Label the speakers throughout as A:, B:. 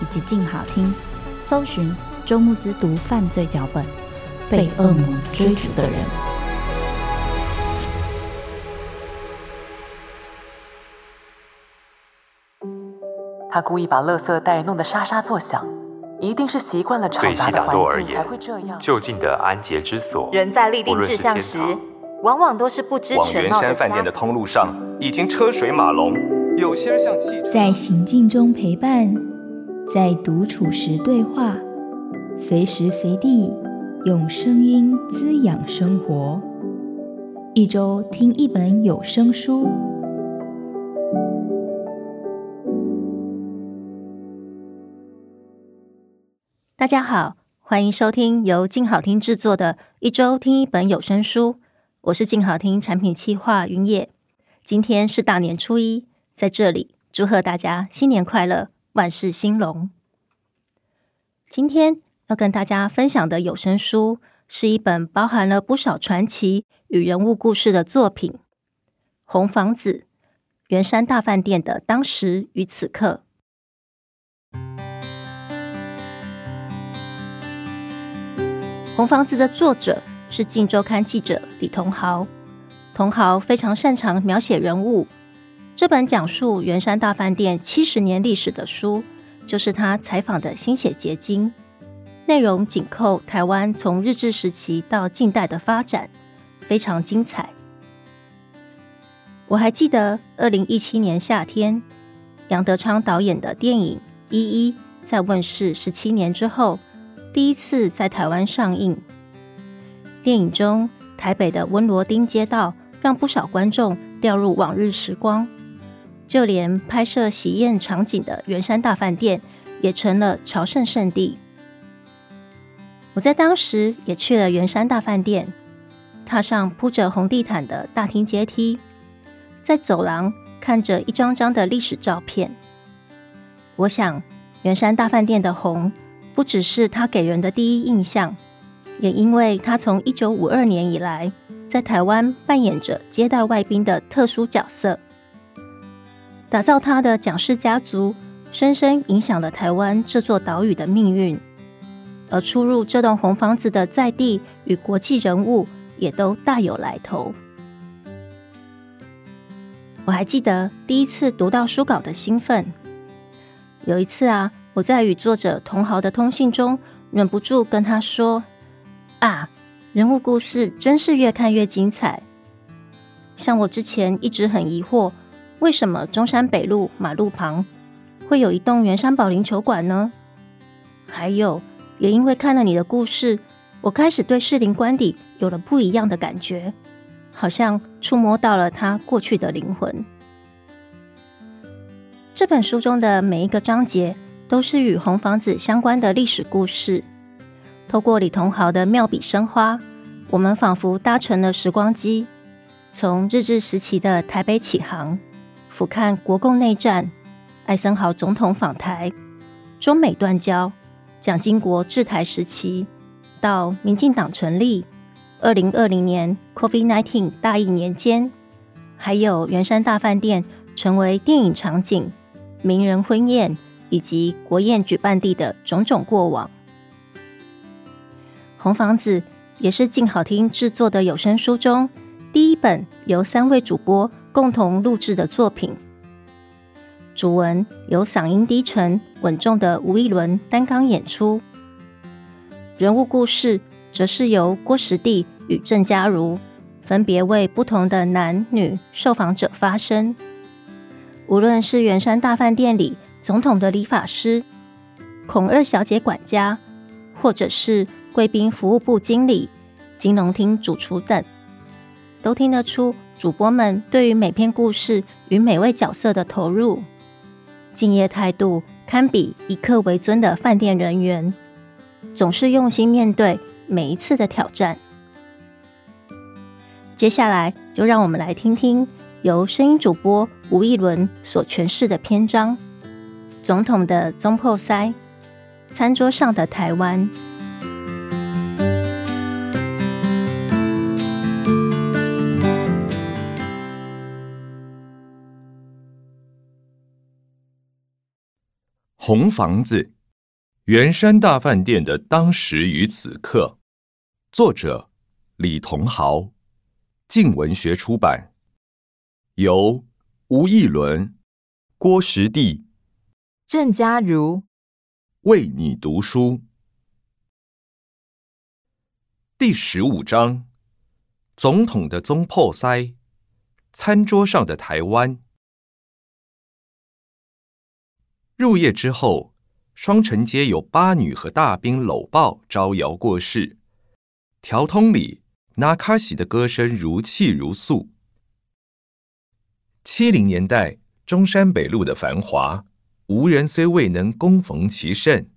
A: 以及静好听，搜寻周慕之读犯罪脚本，被恶魔追逐的人。
B: 他故意把垃圾袋弄得沙沙作响，一定是习惯了嘈杂的环境才会这样。
C: 就近的安洁之所，
D: 人在立定志向时。往往都是不知全貌的。
E: 往圆山饭店的通路上已经车水马龙，有些人像汽车。
F: 在行进中陪伴，在独处时对话，随时随地用声音滋养生活。一周听一本有声书。
G: 大家好，欢迎收听由静好听制作的《一周听一本有声书》。我是静好听产品企划云野，今天是大年初一，在这里祝贺大家新年快乐，万事兴隆。今天要跟大家分享的有声书是一本包含了不少传奇与人物故事的作品，《红房子：圆山大饭店的当时与此刻》。红房子的作者。是《镜周刊》记者李同豪，同豪非常擅长描写人物。这本讲述圆山大饭店七十年历史的书，就是他采访的心血结晶。内容紧扣台湾从日治时期到近代的发展，非常精彩。我还记得二零一七年夏天，杨德昌导演的电影《一一》在问世十七年之后，第一次在台湾上映。电影中，台北的温罗丁街道让不少观众掉入往日时光，就连拍摄喜宴场景的圆山大饭店也成了朝圣圣地。我在当时也去了圆山大饭店，踏上铺着红地毯的大厅阶梯，在走廊看着一张张的历史照片。我想，圆山大饭店的红，不只是它给人的第一印象。也因为他从一九五二年以来，在台湾扮演着接待外宾的特殊角色，打造他的蒋氏家族，深深影响了台湾这座岛屿的命运。而出入这栋红房子的在地与国际人物，也都大有来头。我还记得第一次读到书稿的兴奋。有一次啊，我在与作者同豪的通信中，忍不住跟他说。啊，人物故事真是越看越精彩。像我之前一直很疑惑，为什么中山北路马路旁会有一栋圆山保龄球馆呢？还有，也因为看了你的故事，我开始对士林官邸有了不一样的感觉，好像触摸到了他过去的灵魂。这本书中的每一个章节都是与红房子相关的历史故事。透过李同豪的妙笔生花，我们仿佛搭乘了时光机，从日治时期的台北启航，俯瞰国共内战、艾森豪总统访台、中美断交、蒋经国治台时期，到民进党成立、二零二零年 COVID-19 大疫年间，还有圆山大饭店成为电影场景、名人婚宴以及国宴举办地的种种过往。红房子也是静好听制作的有声书中第一本由三位主播共同录制的作品。主文由嗓音低沉稳重的吴逸伦担纲演出，人物故事则是由郭时第与郑家如分别为不同的男女受访者发声。无论是圆山大饭店里总统的理发师、孔二小姐管家，或者是贵宾服务部经理、金融厅主厨等，都听得出主播们对于每篇故事与每位角色的投入。敬业态度堪比以客为尊的饭店人员，总是用心面对每一次的挑战。接下来，就让我们来听听由声音主播吴逸伦所诠释的篇章《总统的总铺师餐桌上的台湾》。
H: 红房子，圆山大饭店的当时与此刻，作者李同豪，静文学出版，由吴义伦、郭时第、
D: 郑家如。
H: 为你读书。第十五章：总统的宗破塞，餐桌上的台湾。入夜之后，双城街有八女和大兵搂抱招摇过市，条通里那卡西的歌声如泣如诉。七零年代中山北路的繁华，无人虽未能恭逢其盛，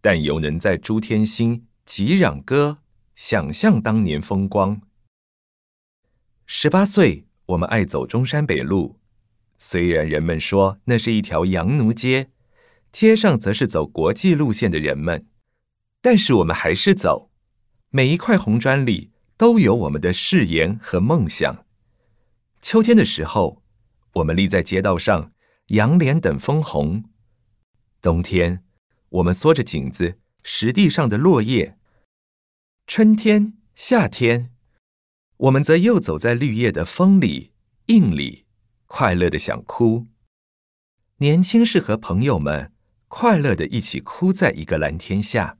H: 但犹能在朱天心击壤歌，想象当年风光。十八岁，我们爱走中山北路，虽然人们说那是一条洋奴街。街上则是走国际路线的人们，但是我们还是走。每一块红砖里都有我们的誓言和梦想。秋天的时候，我们立在街道上，仰脸等枫红；冬天，我们缩着颈子，拾地上的落叶。春天、夏天，我们则又走在绿叶的风里、荫里，快乐的想哭。年轻是和朋友们。快乐地一起哭在一个蓝天下。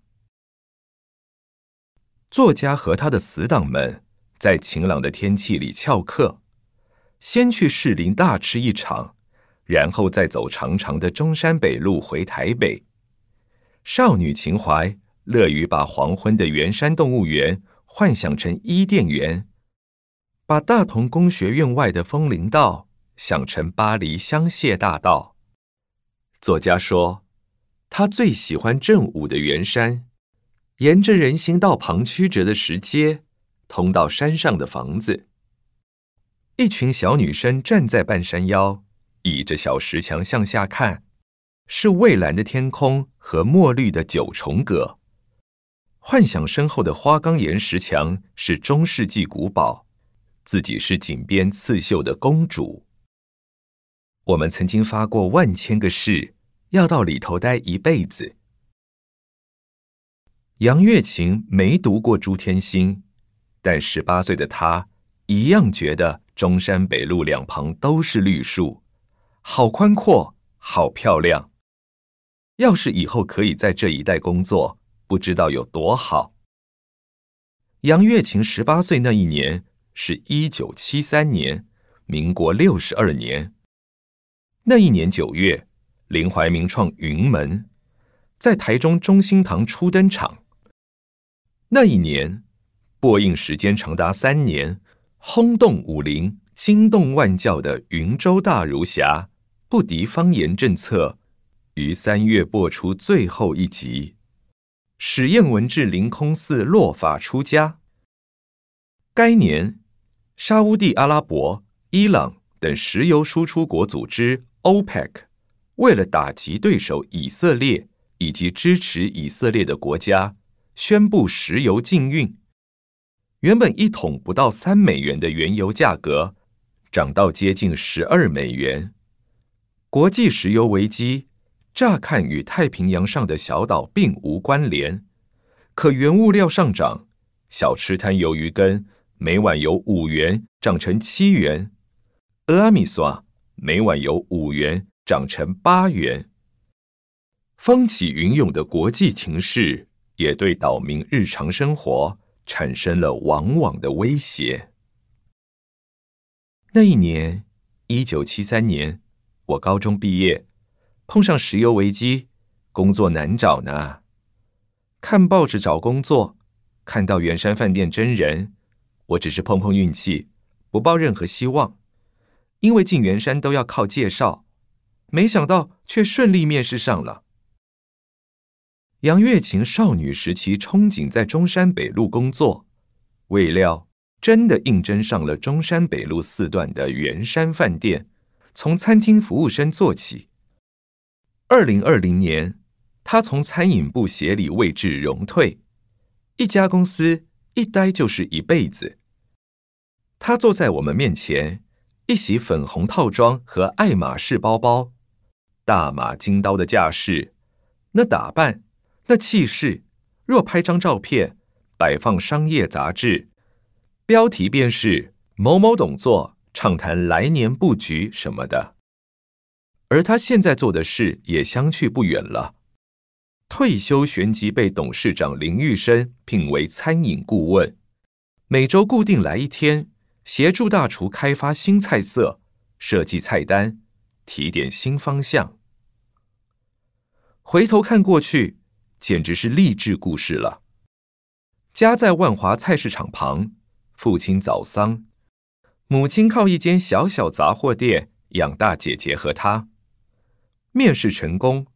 H: 作家和他的死党们在晴朗的天气里翘课，先去士林大吃一场，然后再走长长的中山北路回台北。少女情怀，乐于把黄昏的圆山动物园幻想成伊甸园，把大同工学院外的枫林道想成巴黎香榭大道。作家说。他最喜欢正午的圆山，沿着人行道旁曲折的石阶，通到山上的房子。一群小女生站在半山腰，倚着小石墙向下看，是蔚蓝的天空和墨绿的九重阁。幻想身后的花岗岩石墙是中世纪古堡，自己是锦边刺绣的公主。我们曾经发过万千个誓。要到里头待一辈子。杨月琴没读过朱天心，但十八岁的她一样觉得中山北路两旁都是绿树，好宽阔，好漂亮。要是以后可以在这一带工作，不知道有多好。杨月琴十八岁那一年是一九七三年，民国六十二年。那一年九月。林怀民创云门，在台中中心堂初登场。那一年，播映时间长达三年，轰动武林、惊动万教的《云州大儒侠》不敌方言政策，于三月播出最后一集。史艳文至凌空寺落发出家。该年，沙乌地阿拉伯、伊朗等石油输出国组织 OPEC。为了打击对手以色列以及支持以色列的国家，宣布石油禁运。原本一桶不到三美元的原油价格，涨到接近十二美元。国际石油危机乍看与太平洋上的小岛并无关联，可原物料上涨，小吃摊鱿鱼羹每碗由五元涨成七元，蚵仔面线每碗由五元。涨成八元。风起云涌的国际情势也对岛民日常生活产生了往往的威胁。那一年，一九七三年，我高中毕业，碰上石油危机，工作难找呢。看报纸找工作，看到圆山饭店真人，我只是碰碰运气，不抱任何希望，因为进圆山都要靠介绍，没想到却顺利面试上了。杨月琴少女时期憧憬在中山北路工作，未料真的应征上了中山北路四段的圆山饭店，从餐厅服务生做起。二零二零年，她从餐饮部协理位置荣退，一家公司一待就是一辈子。她坐在我们面前，一袭粉红套装和爱马仕包包，大马金刀的架势，那打扮。那气势，若拍张照片，摆放商业杂志，标题便是某某董座畅谈来年布局什么的。而他现在做的事也相去不远了，退休旋即被董事长林玉生聘为餐饮顾问，每周固定来一天，协助大厨开发新菜色，设计菜单，提点新方向。回头看过去。简直是励志故事了。家在万华菜市场旁，父亲早丧，母亲靠一间小小杂货店养大姐姐和他。面试成功，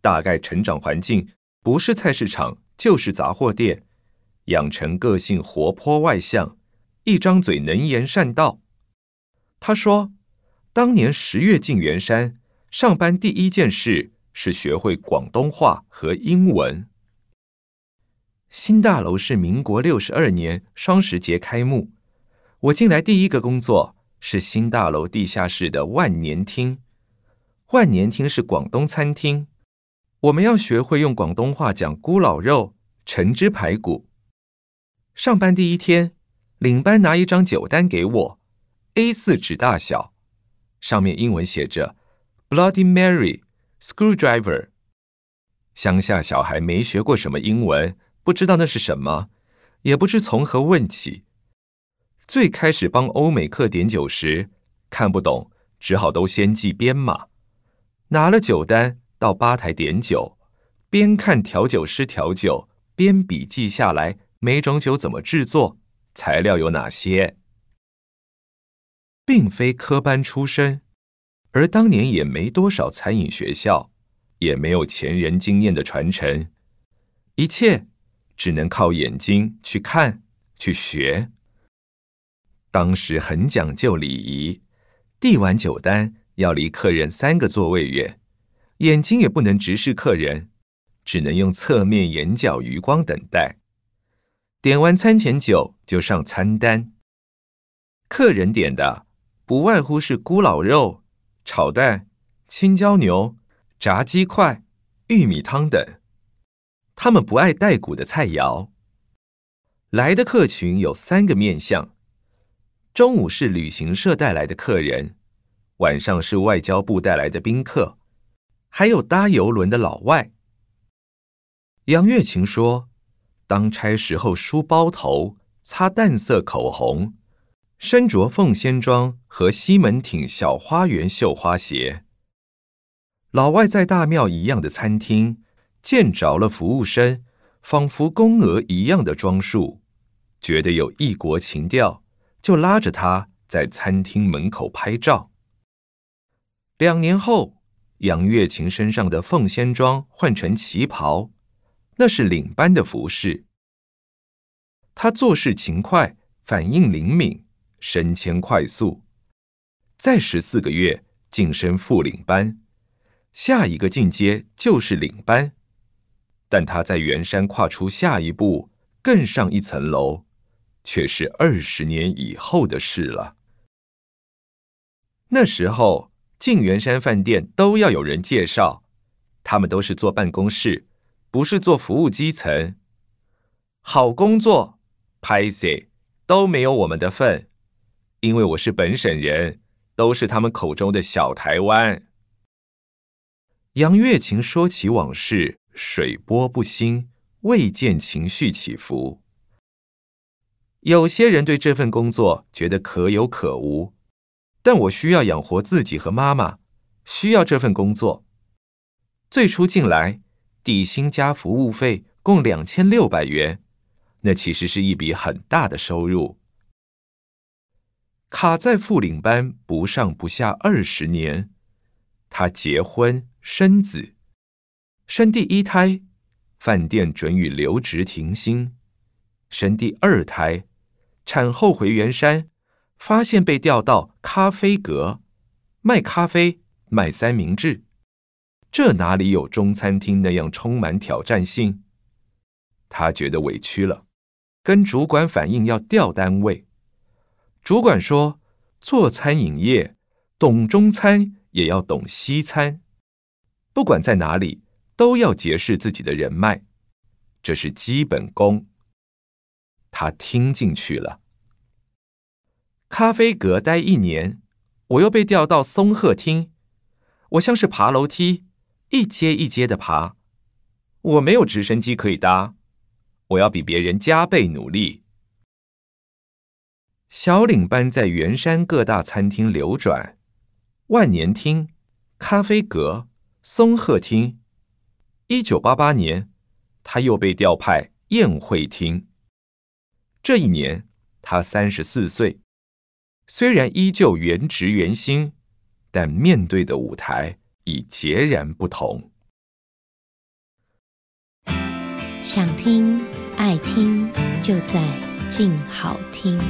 H: 大概成长环境不是菜市场就是杂货店，养成个性活泼外向，一张嘴能言善道。他说，当年十月进圆山上班，第一件事。是学会广东话和英文。新大楼是民国六十二年双十节开幕，我进来第一个工作是新大楼地下室的万年厅。万年厅是广东餐厅，我们要学会用广东话讲咕咾肉、橙汁排骨。上班第一天，领班拿一张酒单给我，A4 纸大小，上面英文写着 “Bloody Mary”。Screwdriver，乡下小孩没学过什么英文，不知道那是什么，也不知从何问起。最开始帮欧美客点酒时，看不懂，只好都先记编码。拿了酒单到吧台点酒，边看调酒师调酒，边笔记下来每种酒怎么制作，材料有哪些。并非科班出身。而当年也没多少餐饮学校，也没有前人经验的传承，一切只能靠眼睛去看、去学。当时很讲究礼仪，递完酒单要离客人三个座位远，眼睛也不能直视客人，只能用侧面眼角余光等待。点完餐前酒就上餐单，客人点的不外乎是咕咾肉。炒蛋、青椒牛、炸鸡块、玉米汤等，他们不爱带骨的菜肴。来的客群有三个面向：中午是旅行社带来的客人，晚上是外交部带来的宾客，还有搭邮轮的老外。杨月琴说，当差时候梳包头、擦淡色口红。身着凤仙装和西门町小花园绣花鞋，老外在大庙一样的餐厅见着了服务生，仿佛宫娥一样的装束，觉得有异国情调，就拉着他在餐厅门口拍照。两年后，杨月琴身上的凤仙装换成旗袍，那是领班的服饰。他做事勤快，反应灵敏。升迁快速，再十四个月晋升副领班，下一个进阶就是领班。但他在圆山跨出下一步，更上一层楼，却是二十年以后的事了。那时候进圆山饭店都要有人介绍，他们都是坐办公室，不是做服务基层。好工作，拍谢都没有我们的份。因为我是本省人，都是他们口中的小台湾。杨月琴说起往事，水波不兴，未见情绪起伏。有些人对这份工作觉得可有可无，但我需要养活自己和妈妈，需要这份工作。最初进来，底薪加服务费共两千六百元，那其实是一笔很大的收入。卡在副领班不上不下二十年，他结婚生子，生第一胎，饭店准予留职停薪；生第二胎，产后回原山，发现被调到咖啡阁，卖咖啡，卖三明治。这哪里有中餐厅那样充满挑战性？他觉得委屈了，跟主管反映要调单位。主管说：“做餐饮业，懂中餐也要懂西餐，不管在哪里都要结识自己的人脉，这是基本功。”他听进去了。咖啡阁待一年，我又被调到松鹤厅，我像是爬楼梯。一阶一阶的爬，我没有直升机可以搭，我要比别人加倍努力。小领班在圆山各大餐厅流转，万年厅、咖啡阁、松鹤厅。一九八八年，他又被调派宴会厅。这一年，他三十四岁，虽然依旧原职原薪，但面对的舞台。已截然不同。
I: 想听爱听，就在静好听。